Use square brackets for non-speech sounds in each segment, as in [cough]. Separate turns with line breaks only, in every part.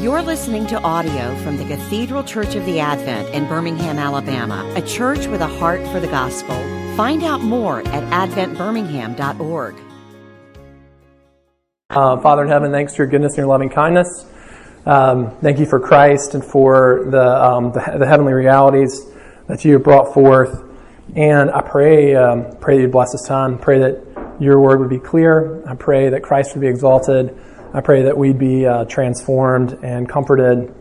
You're listening to audio from the Cathedral Church of the Advent in Birmingham, Alabama, a church with a heart for the gospel. Find out more at adventbirmingham.org.
Uh, Father in heaven, thanks for your goodness and your loving kindness. Um, thank you for Christ and for the, um, the, the, heavenly realities that you have brought forth. And I pray, um, pray that you bless this time. Pray that your word would be clear. I pray that Christ would be exalted. I pray that we'd be uh, transformed and comforted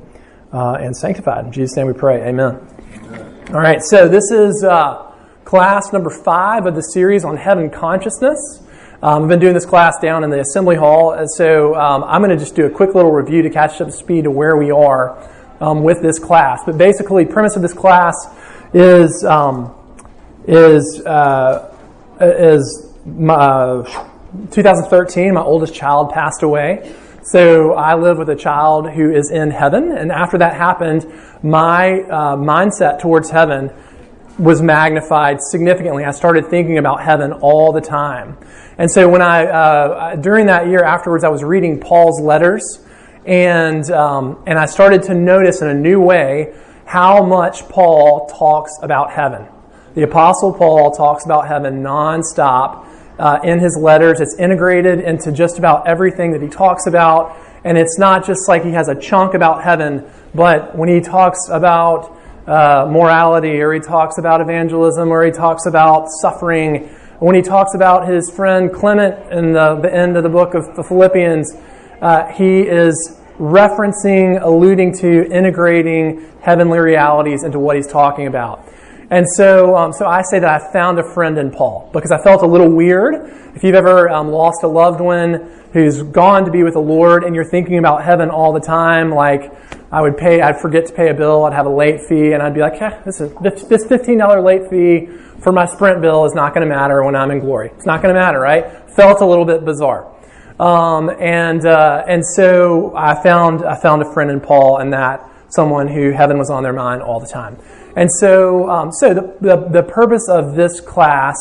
uh, and sanctified. In Jesus' name we pray. Amen. Amen. All right, so this is uh, class number five of the series on heaven consciousness. Um, I've been doing this class down in the assembly hall, and so um, I'm going to just do a quick little review to catch up to speed to where we are um, with this class. But basically, premise of this class is um, is uh, is my, 2013, my oldest child passed away. So I live with a child who is in heaven. And after that happened, my uh, mindset towards heaven was magnified significantly. I started thinking about heaven all the time. And so when I, uh, during that year afterwards, I was reading Paul's letters and, um, and I started to notice in a new way how much Paul talks about heaven. The apostle Paul talks about heaven nonstop uh, in his letters. It's integrated into just about everything that he talks about. And it's not just like he has a chunk about heaven, but when he talks about uh, morality, or he talks about evangelism, or he talks about suffering, when he talks about his friend Clement in the, the end of the book of the Philippians, uh, he is referencing, alluding to, integrating heavenly realities into what he's talking about. And so, um, so I say that I found a friend in Paul because I felt a little weird. If you've ever um, lost a loved one who's gone to be with the Lord and you're thinking about heaven all the time, like I would pay, I'd forget to pay a bill, I'd have a late fee, and I'd be like, eh, this is this $15 late fee for my Sprint bill is not going to matter when I'm in glory. It's not going to matter, right? Felt a little bit bizarre. Um, and uh, and so I found I found a friend in Paul, and that someone who heaven was on their mind all the time. And so, um, so the, the, the, purpose of this class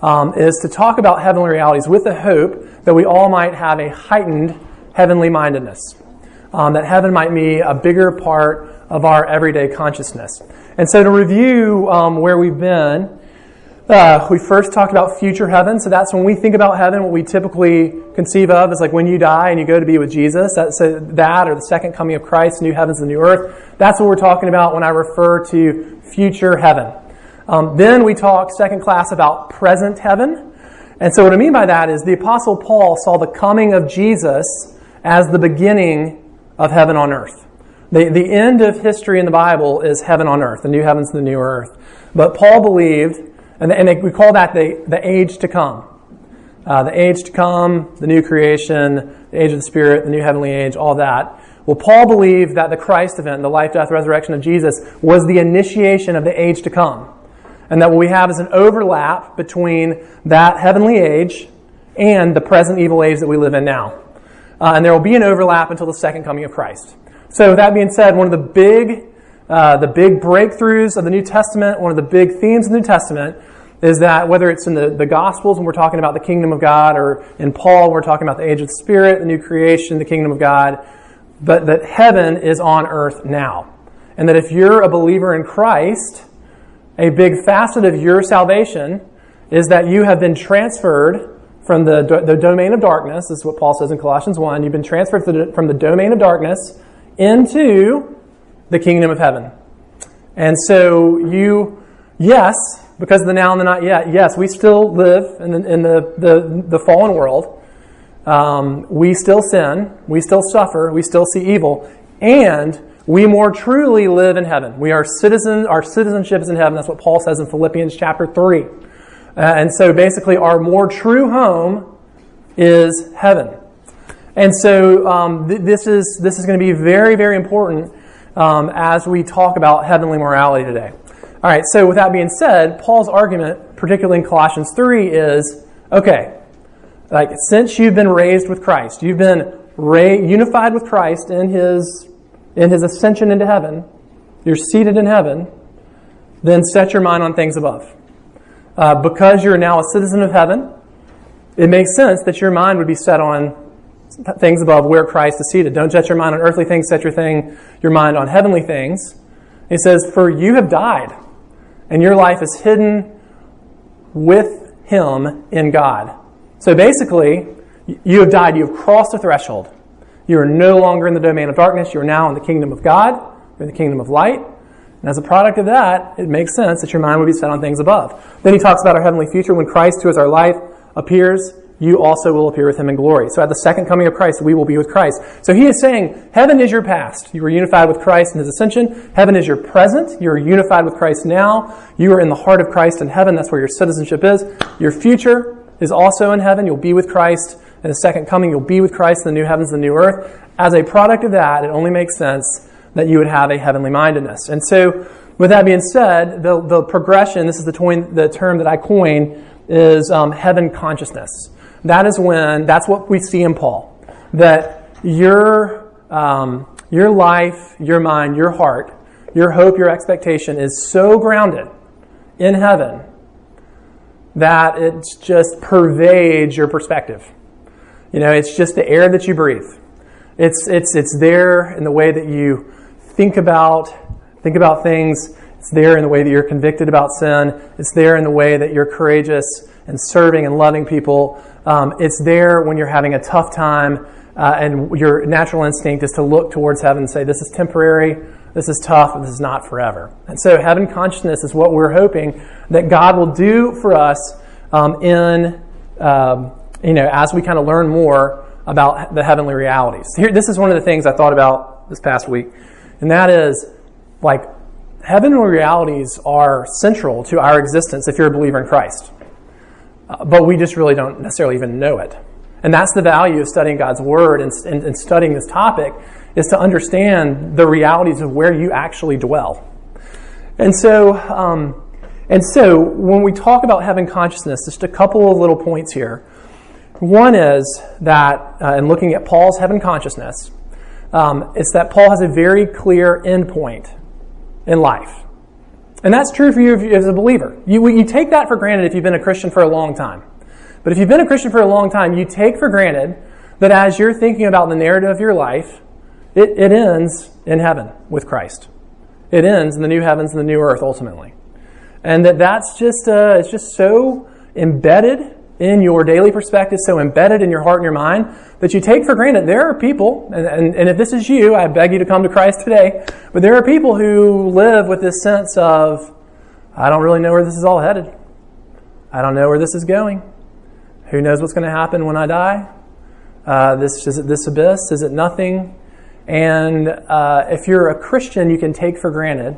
um, is to talk about heavenly realities with the hope that we all might have a heightened heavenly mindedness. Um, that heaven might be a bigger part of our everyday consciousness. And so, to review um, where we've been, uh, we first talked about future heaven. So that's when we think about heaven, what we typically conceive of is like when you die and you go to be with Jesus. That's so that or the second coming of Christ, new heavens and new earth. That's what we're talking about when I refer to future heaven. Um, then we talk second class about present heaven. And so what I mean by that is the apostle Paul saw the coming of Jesus as the beginning of heaven on earth. The, the end of history in the Bible is heaven on earth, the new heavens and the new earth. But Paul believed and, and they, we call that the, the age to come. Uh, the age to come, the new creation, the age of the Spirit, the new heavenly age, all that. Well, Paul believed that the Christ event, the life, death, resurrection of Jesus, was the initiation of the age to come. And that what we have is an overlap between that heavenly age and the present evil age that we live in now. Uh, and there will be an overlap until the second coming of Christ. So, that being said, one of the big, uh, the big breakthroughs of the New Testament, one of the big themes of the New Testament, is that whether it's in the, the Gospels when we're talking about the kingdom of God, or in Paul, we're talking about the age of the Spirit, the new creation, the kingdom of God, but that heaven is on earth now. And that if you're a believer in Christ, a big facet of your salvation is that you have been transferred from the, the domain of darkness. This is what Paul says in Colossians 1. You've been transferred from the domain of darkness into the kingdom of heaven. And so you, yes, because of the now and the not yet. Yes, we still live in the, in the, the, the fallen world. Um, we still sin. We still suffer. We still see evil. And we more truly live in heaven. We are citizens, our citizenship is in heaven. That's what Paul says in Philippians chapter 3. Uh, and so basically, our more true home is heaven. And so um, th- this is this is going to be very very important um, as we talk about heavenly morality today. All right, so with that being said, Paul's argument, particularly in Colossians 3, is okay, like since you've been raised with Christ, you've been ra- unified with Christ in his, in his ascension into heaven, you're seated in heaven, then set your mind on things above. Uh, because you're now a citizen of heaven, it makes sense that your mind would be set on things above where Christ is seated. Don't set your mind on earthly things, set your thing, your mind on heavenly things. He says, For you have died, and your life is hidden with him in God. So basically, you have died, you have crossed the threshold. You are no longer in the domain of darkness, you are now in the kingdom of God, you're in the kingdom of light. And as a product of that, it makes sense that your mind would be set on things above. Then he talks about our heavenly future when Christ, who is our life, appears you also will appear with him in glory. So at the second coming of Christ, we will be with Christ. So he is saying, heaven is your past. You were unified with Christ in his ascension. Heaven is your present. You are unified with Christ now. You are in the heart of Christ in heaven. That's where your citizenship is. Your future is also in heaven. You'll be with Christ in the second coming. You'll be with Christ in the new heavens the new earth. As a product of that, it only makes sense that you would have a heavenly mindedness. And so, with that being said, the, the progression, this is the, toin, the term that I coin, is um, heaven consciousness that is when, that's what we see in Paul. That your, um, your life, your mind, your heart, your hope, your expectation is so grounded in heaven that it just pervades your perspective. You know, it's just the air that you breathe. It's, it's, it's there in the way that you think about, think about things. It's there in the way that you're convicted about sin. It's there in the way that you're courageous and serving and loving people. Um, it's there when you're having a tough time, uh, and your natural instinct is to look towards heaven and say, This is temporary, this is tough, this is not forever. And so, heaven consciousness is what we're hoping that God will do for us um, in, um, you know, as we kind of learn more about the heavenly realities. Here, this is one of the things I thought about this past week, and that is like heavenly realities are central to our existence if you're a believer in Christ. But we just really don't necessarily even know it. And that's the value of studying God's Word and, and, and studying this topic is to understand the realities of where you actually dwell. And so, um, and so when we talk about heaven consciousness, just a couple of little points here. One is that, uh, in looking at Paul's heaven consciousness, um, it's that Paul has a very clear endpoint in life. And that's true for you as a believer. You, you take that for granted if you've been a Christian for a long time. But if you've been a Christian for a long time, you take for granted that as you're thinking about the narrative of your life, it, it ends in heaven with Christ. It ends in the new heavens and the new earth ultimately. And that that's just, uh, it's just so embedded in your daily perspective, so embedded in your heart and your mind, that you take for granted there are people, and, and, and, if this is you, I beg you to come to Christ today, but there are people who live with this sense of, I don't really know where this is all headed. I don't know where this is going. Who knows what's going to happen when I die? Uh, this is it this abyss? Is it nothing? And uh, if you're a Christian, you can take for granted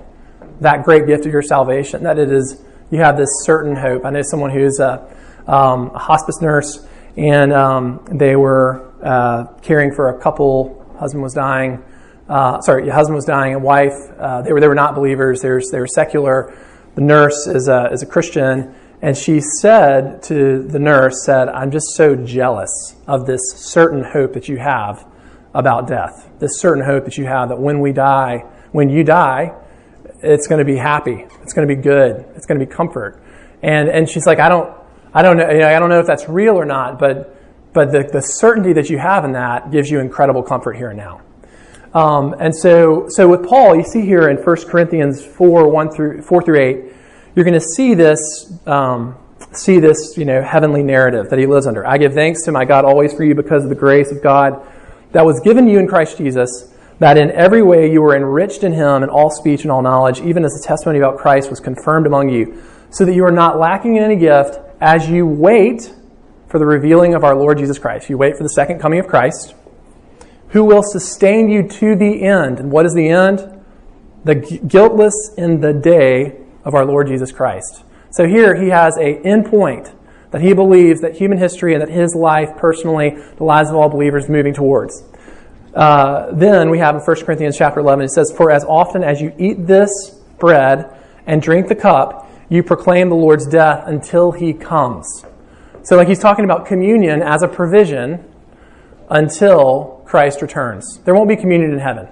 that great gift of your salvation, that it is you have this certain hope. I know someone who's a um, a hospice nurse, and um, they were uh, caring for a couple. Husband was dying. Uh, sorry, husband was dying, and wife. Uh, they were they were not believers. They were, they were secular. The nurse is a is a Christian, and she said to the nurse, "said I'm just so jealous of this certain hope that you have about death. This certain hope that you have that when we die, when you die, it's going to be happy. It's going to be good. It's going to be comfort." And and she's like, "I don't." I don't know. I don't know if that's real or not, but but the, the certainty that you have in that gives you incredible comfort here and now. Um, and so, so with Paul, you see here in 1 Corinthians 4, 1 through, 4 through 8, you're going to see this, um, see this, you know, heavenly narrative that he lives under. I give thanks to my God always for you because of the grace of God that was given you in Christ Jesus, that in every way you were enriched in him in all speech and all knowledge, even as the testimony about Christ was confirmed among you, so that you are not lacking in any gift as you wait for the revealing of our Lord Jesus Christ. You wait for the second coming of Christ, who will sustain you to the end. And what is the end? The guiltless in the day of our Lord Jesus Christ. So here he has a end point that he believes that human history and that his life personally, the lives of all believers, moving towards. Uh, then we have in 1 Corinthians chapter 11, it says, For as often as you eat this bread and drink the cup, you proclaim the Lord's death until he comes. So, like he's talking about communion as a provision until Christ returns. There won't be communion in heaven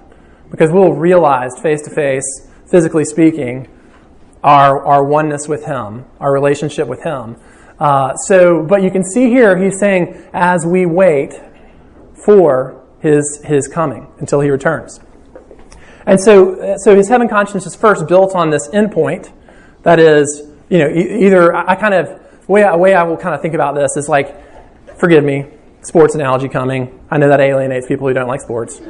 because we'll realize face to face, physically speaking, our, our oneness with him, our relationship with him. Uh, so, but you can see here, he's saying, as we wait for his, his coming until he returns. And so, so his heaven consciousness is first built on this endpoint that is, you know, either I kind of, way I, way I will kind of think about this is like, forgive me, sports analogy coming. I know that alienates people who don't like sports.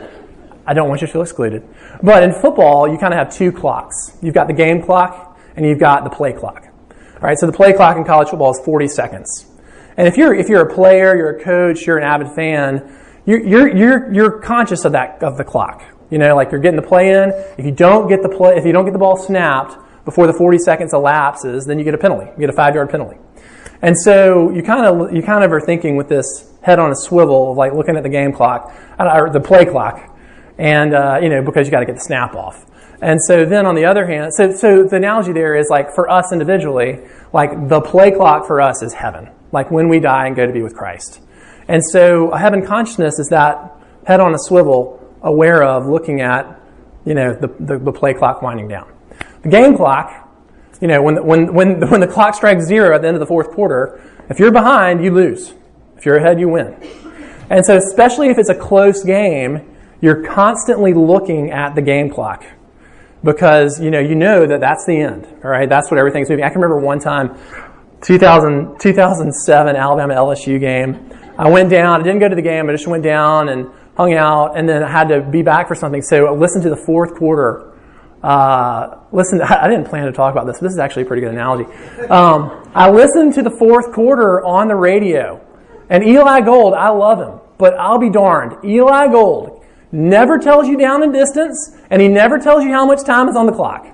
I don't want you to feel excluded. But in football, you kind of have two clocks. You've got the game clock and you've got the play clock. All right, so the play clock in college football is 40 seconds. And if you're, if you're a player, you're a coach, you're an avid fan, you're, you're, you're, you're conscious of that, of the clock. You know, like you're getting the play in. If you don't get the play, if you don't get the ball snapped before the 40 seconds elapses, then you get a penalty. You get a five yard penalty. And so you kind of, you kind of are thinking with this head on a swivel of like looking at the game clock, or the play clock, and, uh, you know, because you got to get the snap off. And so then on the other hand, so, so the analogy there is like for us individually, like the play clock for us is heaven, like when we die and go to be with Christ. And so a heaven consciousness is that head on a swivel, aware of looking at, you know, the, the, the play clock winding down. The game clock, you know, when, when, when, [laughs] when the clock strikes zero at the end of the fourth quarter, if you're behind, you lose. If you're ahead, you win. And so especially if it's a close game, you're constantly looking at the game clock because you know you know that that's the end. All right, that's what everything's moving. I can remember one time, 2000, 2007 Alabama LSU game. I went down. I didn't go to the game. I just went down and hung out, and then I had to be back for something. So I listened to the fourth quarter. Uh, listen, [laughs] I didn't plan to talk about this. But this is actually a pretty good analogy. Um, I listened to the fourth quarter on the radio, and Eli Gold. I love him, but I'll be darned. Eli Gold never tells you down in distance, and he never tells you how much time is on the clock.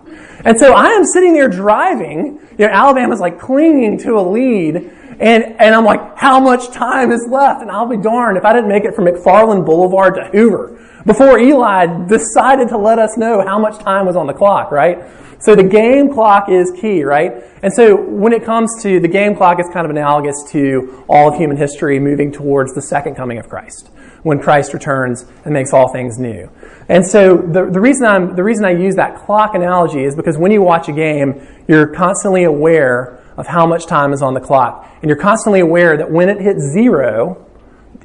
And so I am sitting there driving, you know, Alabama's like clinging to a lead, and, and I'm like, how much time is left? And I'll be darned if I didn't make it from McFarland Boulevard to Hoover before Eli decided to let us know how much time was on the clock, right? So the game clock is key, right? And so when it comes to the game clock, it's kind of analogous to all of human history moving towards the second coming of Christ when Christ returns and makes all things new. And so the, the, reason I'm, the reason I use that clock analogy is because when you watch a game, you're constantly aware of how much time is on the clock. And you're constantly aware that when it hits zero,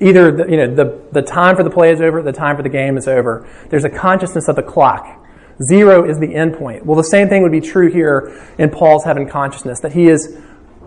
either the, you know, the, the time for the play is over, the time for the game is over. There's a consciousness of the clock. Zero is the end point. Well, the same thing would be true here in Paul's heaven consciousness, that he is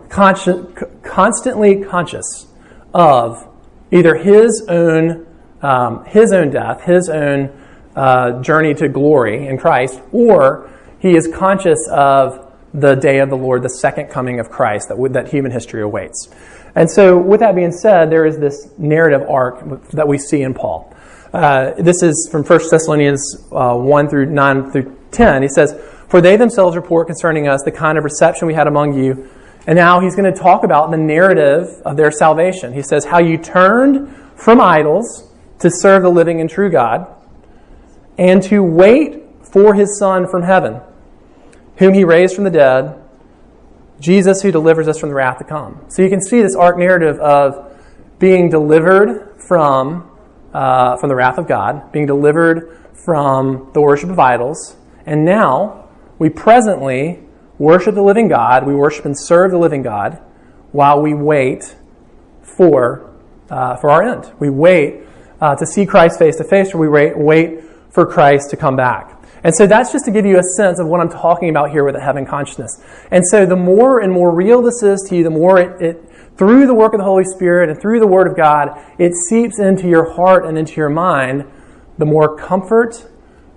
consci- constantly conscious of either his own, um, his own death, his own uh, journey to glory in Christ, or he is conscious of the day of the Lord, the second coming of Christ that, that human history awaits. And so, with that being said, there is this narrative arc that we see in Paul. Uh, this is from 1 Thessalonians uh, 1 through 9 through 10. He says, For they themselves report concerning us the kind of reception we had among you and now he's going to talk about the narrative of their salvation. He says, How you turned from idols to serve the living and true God, and to wait for his Son from heaven, whom he raised from the dead, Jesus who delivers us from the wrath to come. So you can see this arc narrative of being delivered from, uh, from the wrath of God, being delivered from the worship of idols, and now we presently worship the living God, we worship and serve the living God while we wait for, uh, for our end. We wait uh, to see Christ face to face, or we wait, wait for Christ to come back. And so that's just to give you a sense of what I'm talking about here with the heaven consciousness. And so the more and more real this is to you, the more it, it through the work of the Holy Spirit and through the Word of God, it seeps into your heart and into your mind, the more comfort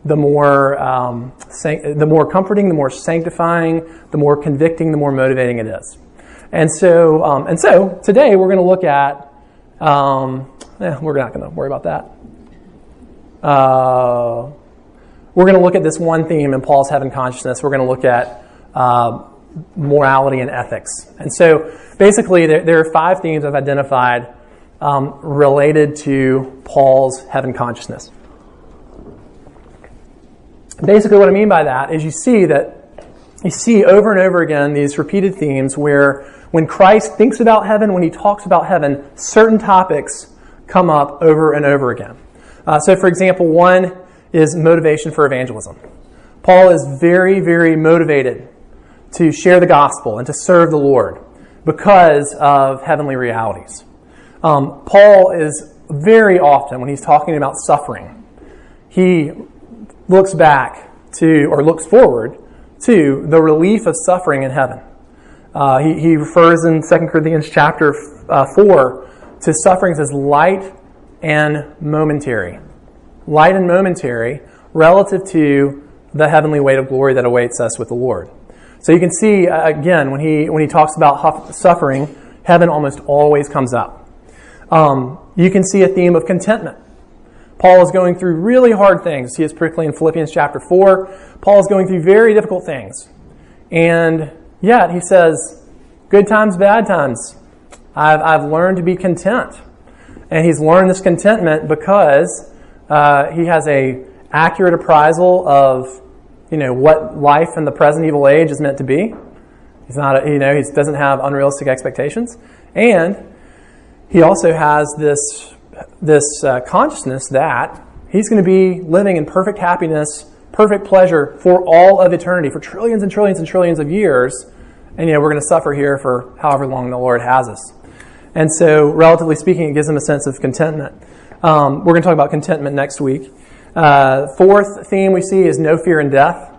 the more, um, the more comforting, the more sanctifying, the more convicting, the more motivating it is. And so, um, and so today we're going to look at, um, eh, we're not going to worry about that. Uh, we're going to look at this one theme in Paul's heaven consciousness. We're going to look at uh, morality and ethics. And so basically, there, there are five themes I've identified um, related to Paul's heaven consciousness. Basically, what I mean by that is you see that you see over and over again these repeated themes where when Christ thinks about heaven, when he talks about heaven, certain topics come up over and over again. Uh, so, for example, one is motivation for evangelism. Paul is very, very motivated to share the gospel and to serve the Lord because of heavenly realities. Um, Paul is very often when he's talking about suffering, he looks back to, or looks forward to, the relief of suffering in heaven. Uh, he, he refers in 2 Corinthians chapter uh, 4 to sufferings as light and momentary. Light and momentary relative to the heavenly weight of glory that awaits us with the Lord. So you can see, uh, again, when he, when he talks about suffering, heaven almost always comes up. Um, you can see a theme of contentment. Paul is going through really hard things. He is particularly in Philippians chapter 4. Paul is going through very difficult things. And yet he says, good times, bad times. I've, I've learned to be content. And he's learned this contentment because uh, he has a accurate appraisal of you know what life in the present evil age is meant to be. He's not a, you know he doesn't have unrealistic expectations, and he also has this this uh, consciousness that he's going to be living in perfect happiness, perfect pleasure for all of eternity, for trillions and trillions and trillions of years. And you know we're going to suffer here for however long the Lord has us. And so, relatively speaking, it gives him a sense of contentment. Um, we're going to talk about contentment next week. Uh, fourth theme we see is no fear in death.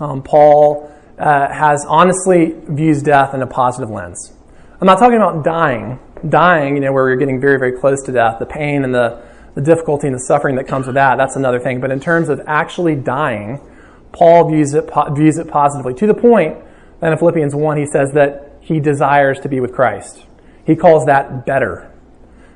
Um, Paul uh, has honestly views death in a positive lens. I'm not talking about dying. Dying, you know, where you're getting very, very close to death, the pain and the, the difficulty and the suffering that comes with that, that's another thing. But in terms of actually dying, Paul views it, views it positively to the point that in Philippians 1 he says that he desires to be with Christ. He calls that better.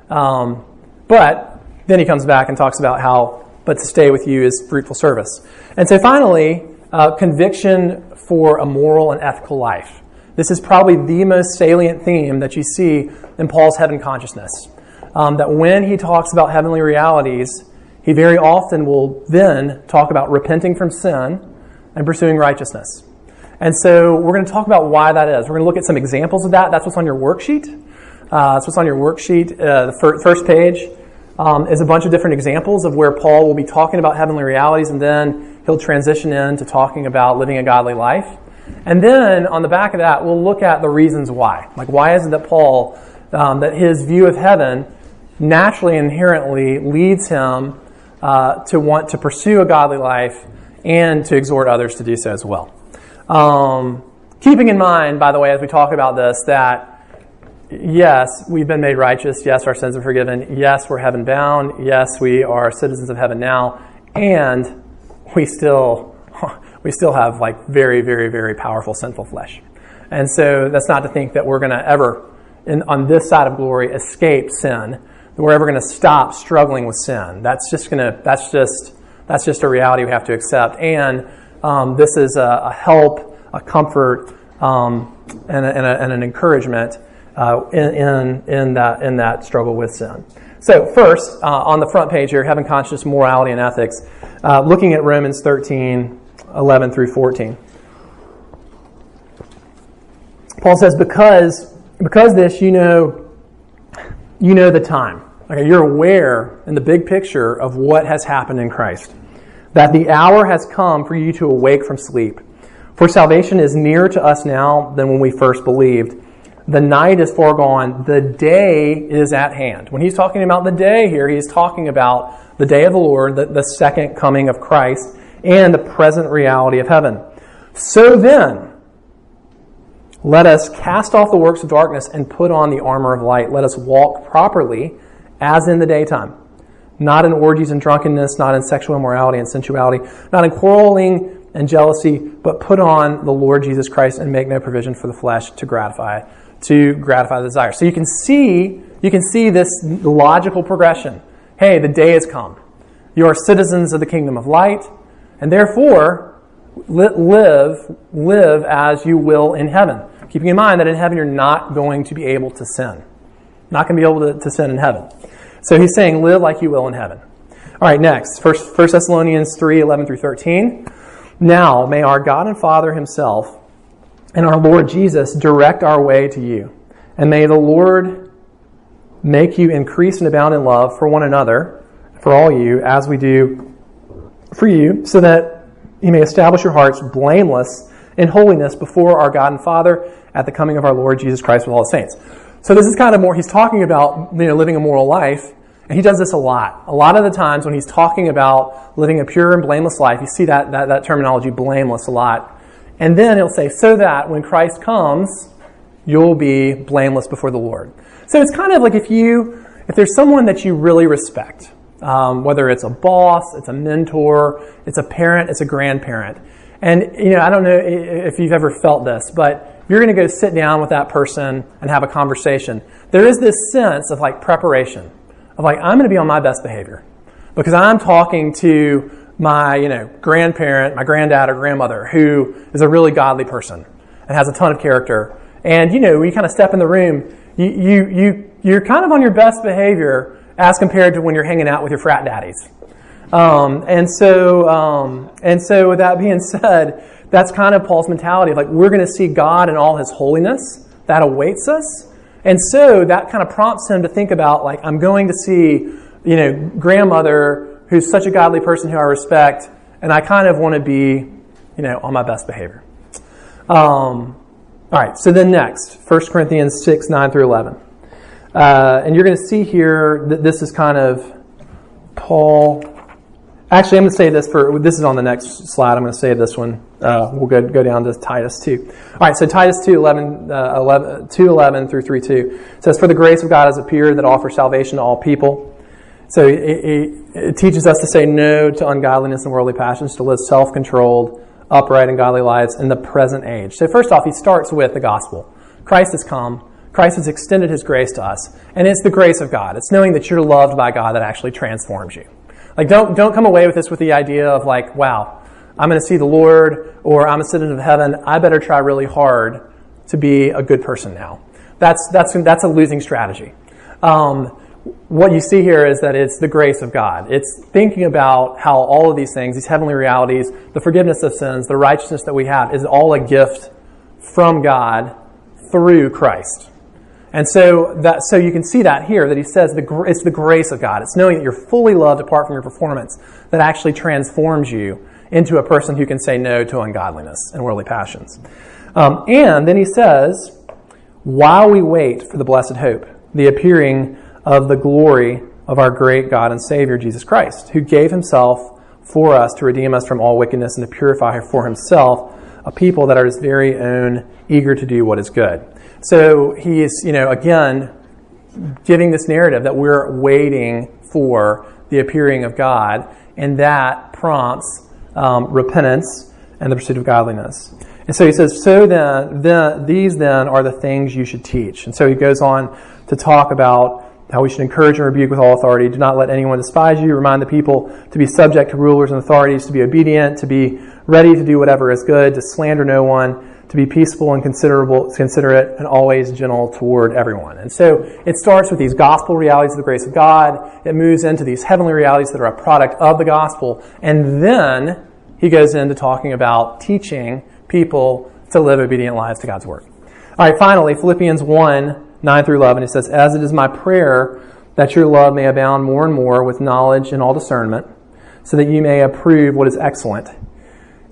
Um, but then he comes back and talks about how, but to stay with you is fruitful service. And so finally, uh, conviction for a moral and ethical life. This is probably the most salient theme that you see in Paul's heaven consciousness. Um, that when he talks about heavenly realities, he very often will then talk about repenting from sin and pursuing righteousness. And so we're going to talk about why that is. We're going to look at some examples of that. That's what's on your worksheet. Uh, that's what's on your worksheet. Uh, the fir- first page um, is a bunch of different examples of where Paul will be talking about heavenly realities, and then he'll transition into talking about living a godly life. And then on the back of that, we'll look at the reasons why. Like, why is it that Paul, um, that his view of heaven naturally, inherently leads him uh, to want to pursue a godly life and to exhort others to do so as well. Um, keeping in mind, by the way, as we talk about this, that yes, we've been made righteous. Yes, our sins are forgiven. Yes, we're heaven bound. Yes, we are citizens of heaven now. And we still, [laughs] we still have like very, very, very powerful sinful flesh. And so that's not to think that we're going to ever, in, on this side of glory, escape sin. That we're ever going to stop struggling with sin. That's just going to, that's just, that's just a reality we have to accept. And um, this is a, a, help, a comfort, um, and, a, and, a, and an encouragement uh, in, in, that, in that struggle with sin. So, first, uh, on the front page here, heaven conscious morality and ethics, uh, looking at Romans 13, 11 through 14. Paul says, because, because this, you know, you know the time. Okay, you're aware in the big picture of what has happened in Christ. That the hour has come for you to awake from sleep. For salvation is nearer to us now than when we first believed. The night is foregone. The day is at hand. When he's talking about the day here, he's talking about the day of the Lord, the, the second coming of Christ, and the present reality of heaven. So then, let us cast off the works of darkness and put on the armor of light. Let us walk properly as in the daytime, not in orgies and drunkenness, not in sexual immorality and sensuality, not in quarreling and jealousy, but put on the Lord Jesus Christ and make no provision for the flesh to gratify to gratify the desire. So you can see, you can see this logical progression. Hey, the day has come. You are citizens of the kingdom of light, and therefore live, live as you will in heaven. Keeping in mind that in heaven you're not going to be able to sin. Not going to be able to, to sin in heaven. So he's saying, live like you will in heaven. All right, next. First, 1 Thessalonians 3 11 through 13. Now, may our God and Father himself and our Lord Jesus direct our way to you. And may the Lord make you increase and abound in love for one another, for all you, as we do for you, so that you may establish your hearts blameless in holiness before our God and Father at the coming of our Lord Jesus Christ with all the saints. So this is kind of more, he's talking about you know, living a moral life, And he does this a lot. A lot of the times when he's talking about living a pure and blameless life, you see that, that, that terminology, blameless, a lot. And then he'll say, so that when Christ comes, you'll be blameless before the Lord. So it's kind of like if you, if there's someone that you really respect, um, whether it's a boss, it's a mentor, it's a parent, it's a grandparent. And, you know, I don't know if you've ever felt this, but you're going to go sit down with that person and have a conversation. There is this sense of like preparation, of like, I'm going to be on my best behavior because I'm talking to my, you know, grandparent, my granddad or grandmother who is a really godly person and has a ton of character. And, you know, you kind of step in the room, you, you, you, you're kind of on your best behavior as compared to when you're hanging out with your frat daddies. Um, and so, um, and so, with that being said, that's kind of Paul's mentality of like we're going to see God in all His holiness that awaits us, and so that kind of prompts him to think about like I'm going to see, you know, grandmother who's such a godly person who I respect, and I kind of want to be, you know, on my best behavior. Um, all right, so then next, 1 Corinthians 6, 9 through 11. Uh, and you're going to see here that this is kind of Paul. Actually, I'm going to say this for this is on the next slide. I'm going to say this one. Uh, we'll go, go down to Titus 2. All right, so Titus 2 11, uh, 11, 2 11 through 3 2 says, For the grace of God has appeared that offers salvation to all people. So it, it, it teaches us to say no to ungodliness and worldly passions, to live self controlled, upright, and godly lives in the present age. So, first off, he starts with the gospel. Christ has come. Christ has extended his grace to us. And it's the grace of God. It's knowing that you're loved by God that actually transforms you. Like, don't, don't come away with this with the idea of, like, wow, I'm going to see the Lord or I'm a citizen of heaven. I better try really hard to be a good person now. That's, that's, that's a losing strategy. Um, what you see here is that it's the grace of God. It's thinking about how all of these things, these heavenly realities, the forgiveness of sins, the righteousness that we have, is all a gift from God through Christ. And so that so you can see that here that he says the, it's the grace of God. It's knowing that you're fully loved apart from your performance that actually transforms you into a person who can say no to ungodliness and worldly passions. Um, and then he says, while we wait for the blessed hope, the appearing of the glory of our great God and Savior Jesus Christ, who gave himself for us to redeem us from all wickedness and to purify for himself a people that are his very own, eager to do what is good. So he is, you know, again, giving this narrative that we're waiting for the appearing of God, and that prompts um, repentance and the pursuit of godliness. And so he says, so then, then, these then are the things you should teach. And so he goes on to talk about how we should encourage and rebuke with all authority. Do not let anyone despise you. Remind the people to be subject to rulers and authorities, to be obedient, to be ready to do whatever is good, to slander no one to be peaceful and considerable, considerate and always gentle toward everyone. And so it starts with these gospel realities of the grace of God. It moves into these heavenly realities that are a product of the gospel. And then he goes into talking about teaching people to live obedient lives to God's word. All right, finally, Philippians 1 9 through 11, it says, As it is my prayer that your love may abound more and more with knowledge and all discernment, so that you may approve what is excellent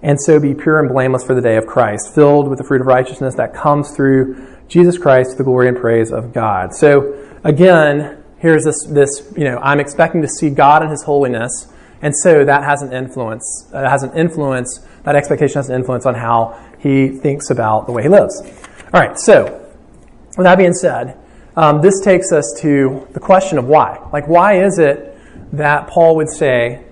and so be pure and blameless for the day of Christ, filled with the fruit of righteousness that comes through Jesus Christ to the glory and praise of God. So again, here's this, this, you know, I'm expecting to see God in His holiness, and so that has an influence, uh, has an influence, that expectation has an influence on how he thinks about the way he lives. All right, so with that being said, um, this takes us to the question of why. Like, why is it that Paul would say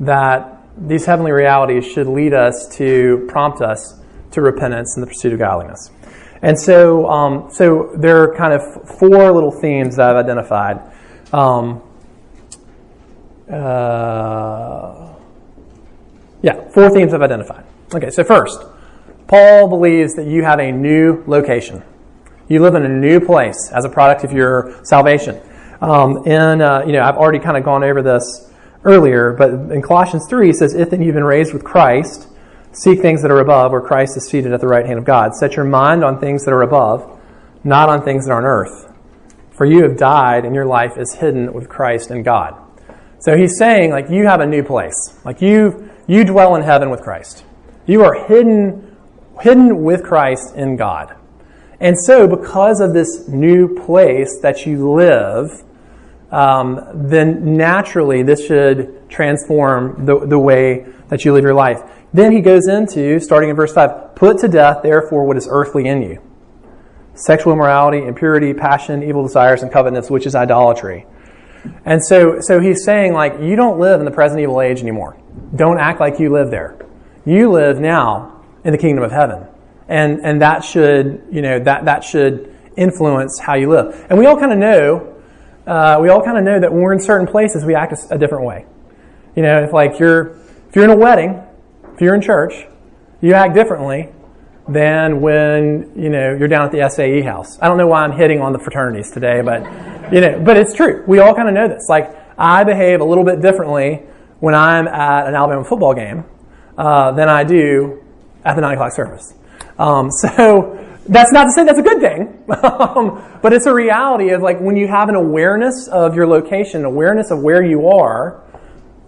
that these heavenly realities should lead us to prompt us to repentance and the pursuit of godliness. And so, um, so there are kind of four little themes that I've identified. Um, uh, yeah, four themes I've identified. Okay, so first, Paul believes that you have a new location. You live in a new place as a product of your salvation. Um, and, uh, you know, I've already kind of gone over this earlier, but in Colossians 3, he says, If then you've been raised with Christ, seek things that are above, where Christ is seated at the right hand of God. Set your mind on things that are above, not on things that are on earth. For you have died, and your life is hidden with Christ in God. So he's saying, like, you have a new place. Like, you, you dwell in heaven with Christ. You are hidden, hidden with Christ in God. And so, because of this new place that you live, um, then naturally this should transform the, the way that you live your life. Then he goes into, starting in verse 5, put to death, therefore, what is earthly in you sexual immorality, impurity, passion, evil desires, and covetousness, which is idolatry. And so, so he's saying, like, you don't live in the present evil age anymore. Don't act like you live there. You live now in the kingdom of heaven. And, and that should, you know, that, that should influence how you live. And we all kind of know, uh, we all kind of know that when we're in certain places, we act a, a different way. You know, if like you're, if you're in a wedding, if you're in church, you act differently than when you know you're down at the SAE house. I don't know why I'm hitting on the fraternities today, but you know, but it's true. We all kind of know this. Like I behave a little bit differently when I'm at an Alabama football game uh, than I do at the nine o'clock service. Um, [laughs] so that's not to say that's a good thing, [laughs] um, but it's a reality of like when you have an awareness of your location, awareness of where you are,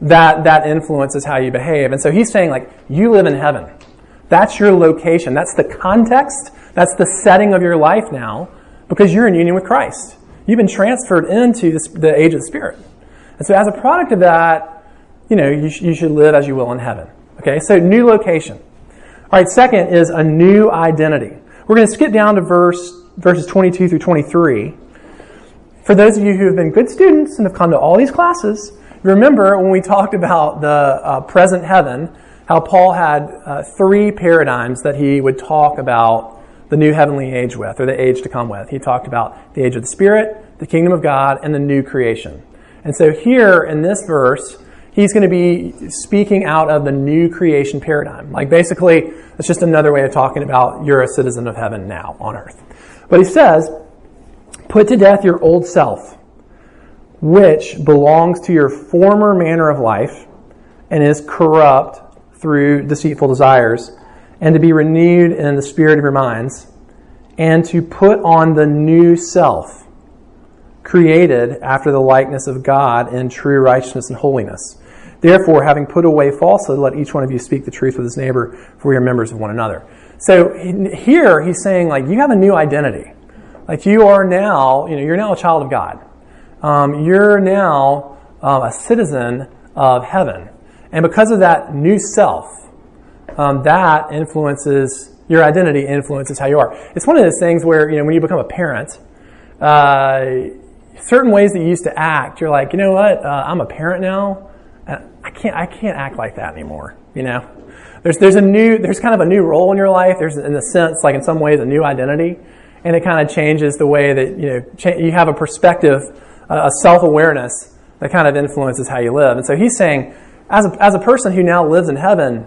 that that influences how you behave. And so he's saying like you live in heaven. That's your location. That's the context. That's the setting of your life now because you're in union with Christ. You've been transferred into the age of the Spirit. And so, as a product of that, you know, you, sh- you should live as you will in heaven. Okay, so new location. All right, second is a new identity. We're going to skip down to verse verses 22 through 23. For those of you who have been good students and have come to all these classes, remember when we talked about the uh, present heaven, how Paul had uh, three paradigms that he would talk about the new heavenly age with, or the age to come with. He talked about the age of the Spirit, the kingdom of God, and the new creation. And so here in this verse, he's going to be speaking out of the new creation paradigm. Like basically, it's just another way of talking about you're a citizen of heaven now on earth. But he says, put to death your old self, which belongs to your former manner of life and is corrupt through deceitful desires, and to be renewed in the spirit of your minds, and to put on the new self, created after the likeness of God in true righteousness and holiness. Therefore, having put away falsehood, let each one of you speak the truth with his neighbor, for we are members of one another. So here he's saying, like, you have a new identity. Like, you are now, you know, you're now a child of God. Um, you're now um, a citizen of heaven. And because of that new self, um, that influences your identity, influences how you are. It's one of those things where, you know, when you become a parent, uh, certain ways that you used to act, you're like, you know what, uh, I'm a parent now. I can't, I can't act like that anymore. You know, there's, there's a new, there's kind of a new role in your life. There's, in a sense, like in some ways, a new identity, and it kind of changes the way that you know cha- you have a perspective, a self awareness that kind of influences how you live. And so he's saying, as a, as a person who now lives in heaven,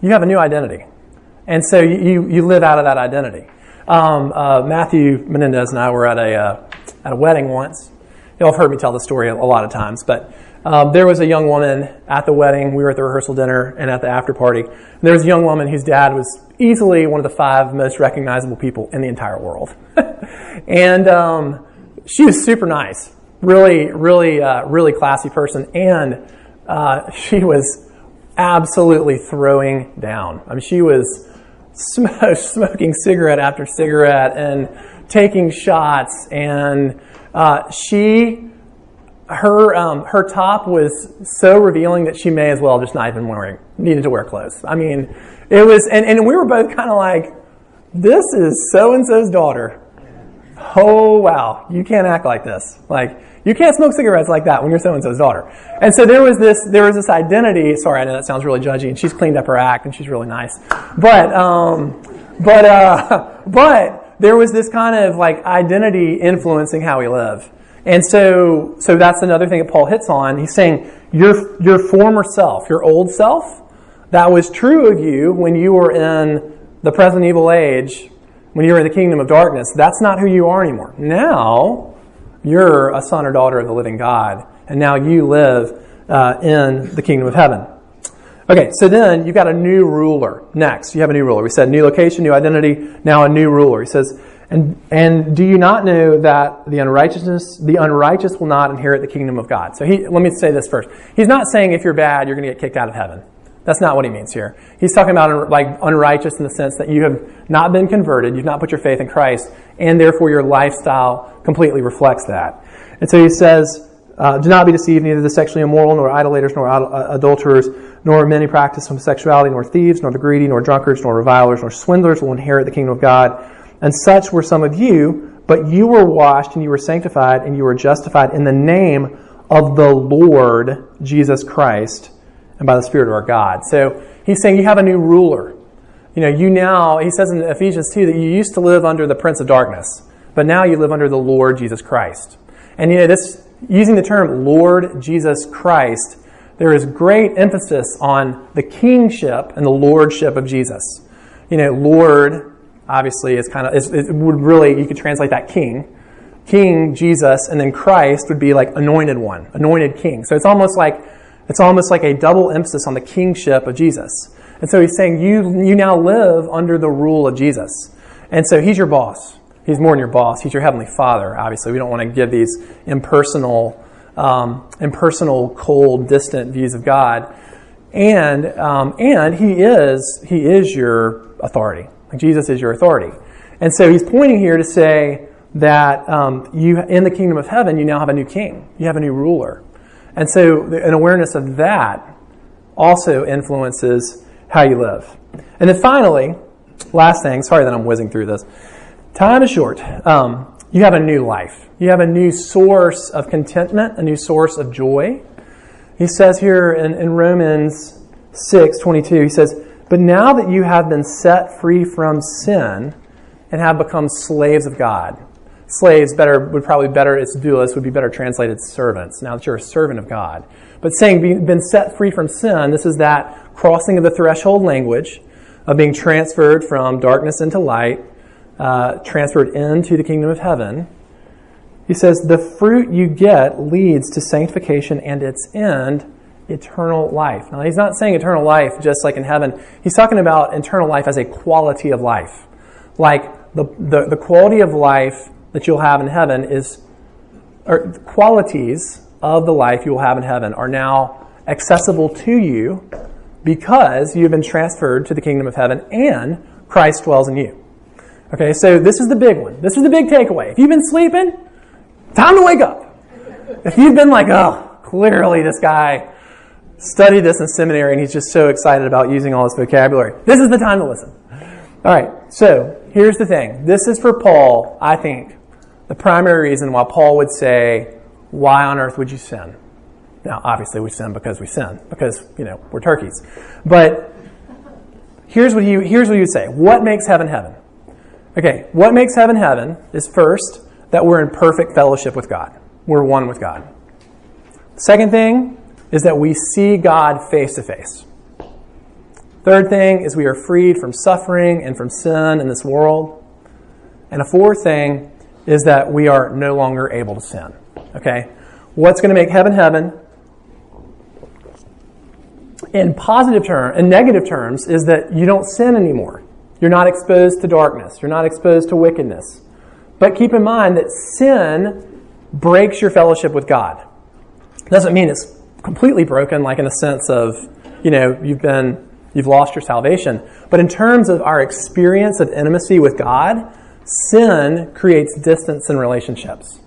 you have a new identity. And so you, you live out of that identity. Um, uh, Matthew Menendez and I were at a, uh, at a wedding once. You'll have heard me tell the story a lot of times, but um, there was a young woman at the wedding. We were at the rehearsal dinner and at the after party. And there was a young woman whose dad was easily one of the five most recognizable people in the entire world. [laughs] and um, she was super nice, really, really, uh, really classy person. And uh, she was absolutely throwing down. I mean, she was sm- [laughs] smoking cigarette after cigarette and taking shots, and uh, she her um, her top was so revealing that she may as well just not even wearing needed to wear clothes. I mean, it was, and, and we were both kind of like, this is so and so's daughter. Oh wow, you can't act like this. Like you can't smoke cigarettes like that when you're so and so's daughter. And so there was this there was this identity. Sorry, I know that sounds really judgy, and she's cleaned up her act and she's really nice. But um, but uh, [laughs] but there was this kind of like identity influencing how we live. And so so that's another thing that Paul hits on. He's saying your your former self, your old self, that was true of you when you were in the present evil age, when you were in the kingdom of darkness. That's not who you are anymore. Now you're a son or daughter of the living God, and now you live uh, in the kingdom of heaven. Okay, so then you've got a new ruler. Next, you have a new ruler. We said new location, new identity, now a new ruler. He says, and, and do you not know that the unrighteousness, the unrighteous will not inherit the kingdom of God? So he, let me say this first. He's not saying if you're bad, you're going to get kicked out of heaven. That's not what he means here. He's talking about like unrighteous in the sense that you have not been converted, you've not put your faith in Christ, and therefore your lifestyle completely reflects that. And so he says, uh, do not be deceived, neither the sexually immoral, nor idolaters, nor uh, adulterers, nor many practice homosexuality, nor thieves, nor the greedy, nor drunkards, nor revilers, nor swindlers will inherit the kingdom of God. And such were some of you, but you were washed, and you were sanctified, and you were justified in the name of the Lord Jesus Christ, and by the Spirit of our God. So he's saying you have a new ruler. You know, you now, he says in Ephesians 2 that you used to live under the prince of darkness, but now you live under the Lord Jesus Christ. And you know, this using the term Lord Jesus Christ, there is great emphasis on the kingship and the lordship of Jesus. You know, Lord obviously is kind of it would really you could translate that king. King Jesus and then Christ would be like anointed one, anointed king. So it's almost like it's almost like a double emphasis on the kingship of Jesus. And so he's saying you you now live under the rule of Jesus. And so he's your boss. He's more than your boss. He's your heavenly father. Obviously, we don't want to give these impersonal, um, impersonal, cold, distant views of God. And um, and he is he is your authority. Like Jesus is your authority. And so he's pointing here to say that um, you in the kingdom of heaven you now have a new king. You have a new ruler. And so an awareness of that also influences how you live. And then finally, last thing. Sorry that I'm whizzing through this Time is short. Um, you have a new life. You have a new source of contentment, a new source of joy. He says here in, in Romans 6 22, he says, But now that you have been set free from sin and have become slaves of God, slaves better would probably better its doulos would be better translated servants now that you're a servant of god. But saying been set free from sin this is that crossing of the threshold language of being transferred from darkness into light uh, transferred into the kingdom of heaven, he says, the fruit you get leads to sanctification and its end, eternal life. Now, he's not saying eternal life just like in heaven. He's talking about eternal life as a quality of life. Like the, the, the quality of life that you'll have in heaven is, or qualities of the life you will have in heaven are now accessible to you because you've been transferred to the kingdom of heaven and Christ dwells in you. Okay, so this is the big one. This is the big takeaway. If you've been sleeping, time to wake up. If you've been like, oh, clearly this guy studied this in seminary and he's just so excited about using all this vocabulary, this is the time to listen. All right, so here's the thing. This is for Paul, I think, the primary reason why Paul would say, why on earth would you sin? Now, obviously, we sin because we sin, because, you know, we're turkeys. But here's what he, here's what would say What makes heaven heaven? Okay, what makes heaven heaven is first that we're in perfect fellowship with God. We're one with God. Second thing is that we see God face to face. Third thing is we are freed from suffering and from sin in this world. And a fourth thing is that we are no longer able to sin. Okay? What's going to make heaven heaven? In positive terms, in negative terms, is that you don't sin anymore. You're not exposed to darkness. You're not exposed to wickedness. But keep in mind that sin breaks your fellowship with God. Doesn't mean it's completely broken, like in a sense of, you know, you've been, you've lost your salvation. But in terms of our experience of intimacy with God, sin creates distance in relationships.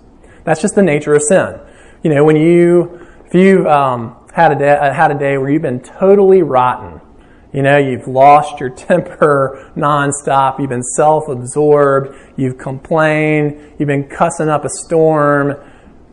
That's just the nature of sin. You know, when you, if you've um, had, a day, had a day where you've been totally rotten, you know, you've lost your [laughs] temper nonstop. You've been self-absorbed. You've complained. You've been cussing up a storm.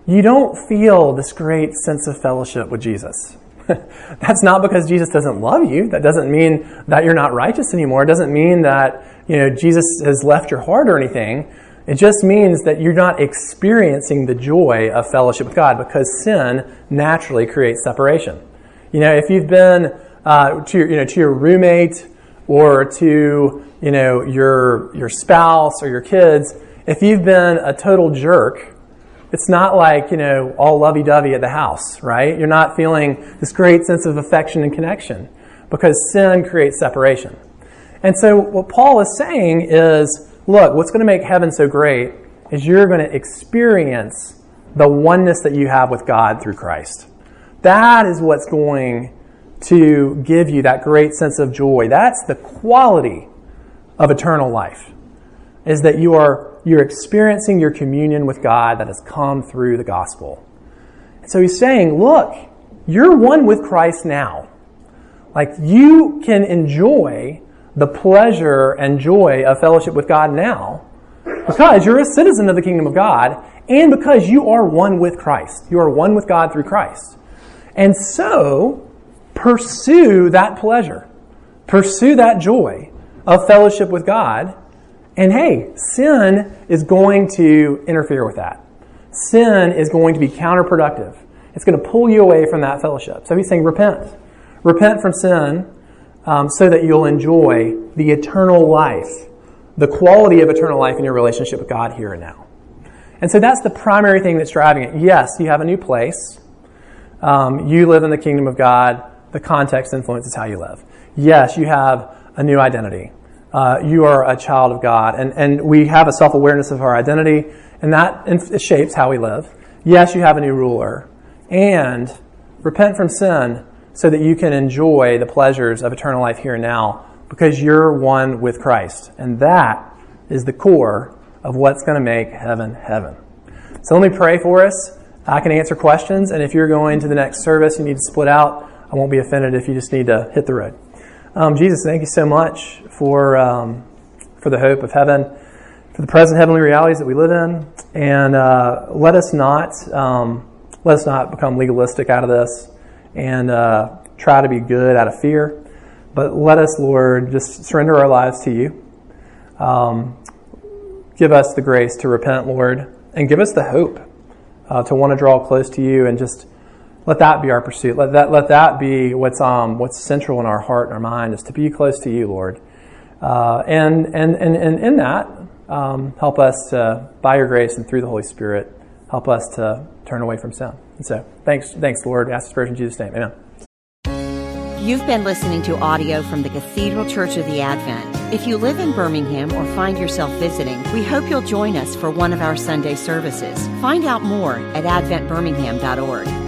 You don't feel this great sense of fellowship with Jesus. [laughs] That's not because Jesus doesn't love you. That doesn't mean that you're not righteous anymore. It doesn't mean that, you know, Jesus has left your heart or anything. It just means that you're not experiencing the joy of fellowship with God because sin naturally creates separation. You know, if you've been uh, to your, you know, to your roommate or to, you know, your, your spouse or your kids, if you've been a total jerk, it's not like, you know, all lovey-dovey at the house, right? You're not feeling this great sense of affection and connection because sin creates separation. And so what Paul is saying is, look, what's going to make heaven so great is you're going to experience the oneness that you have with God through Christ. That is what's going to give you that great sense of joy. That's the quality of eternal life. Is that you are you're experiencing your communion with God that has come through the gospel. So he's saying, look, you're one with Christ now. Like you can enjoy the pleasure and joy of fellowship with God now because you're a citizen of the kingdom of God and because you are one with Christ. You are one with God through Christ. And so, pursue that pleasure. Pursue that joy of fellowship with God. And hey, sin is going to interfere with that. Sin is going to be counterproductive. It's going to pull you away from that fellowship. So he's saying, repent. Repent from sin um, so that you'll enjoy the eternal life, the quality of eternal life in your relationship with God here and now. And so that's the primary thing that's driving it. Yes, you have a new place. Um, you live in the kingdom of God. The context influences how you live. Yes, you have a new identity. Uh, you are a child of God. And, and we have a self awareness of our identity, and that inf- shapes how we live. Yes, you have a new ruler. And repent from sin so that you can enjoy the pleasures of eternal life here and now because you're one with Christ. And that is the core of what's going to make heaven heaven. So let me pray for us. I can answer questions, and if you're going to the next service, you need to split out. I won't be offended if you just need to hit the road. Um, Jesus, thank you so much for um, for the hope of heaven, for the present heavenly realities that we live in, and uh, let us not um, let us not become legalistic out of this and uh, try to be good out of fear, but let us, Lord, just surrender our lives to you. Um, give us the grace to repent, Lord, and give us the hope uh, to want to draw close to you and just let that be our pursuit. Let that, let that be what's, um, what's central in our heart and our mind is to be close to you, Lord. Uh, and, and, and, and in that, um, help us to, by your grace and through the Holy Spirit, help us to turn away from sin. And so, thanks, thanks, Lord. Ask this prayer in Jesus' name. Amen.
You've been listening to audio from the Cathedral Church of the Advent. If you live in Birmingham or find yourself visiting, we hope you'll join us for one of our Sunday services. Find out more at adventbirmingham.org.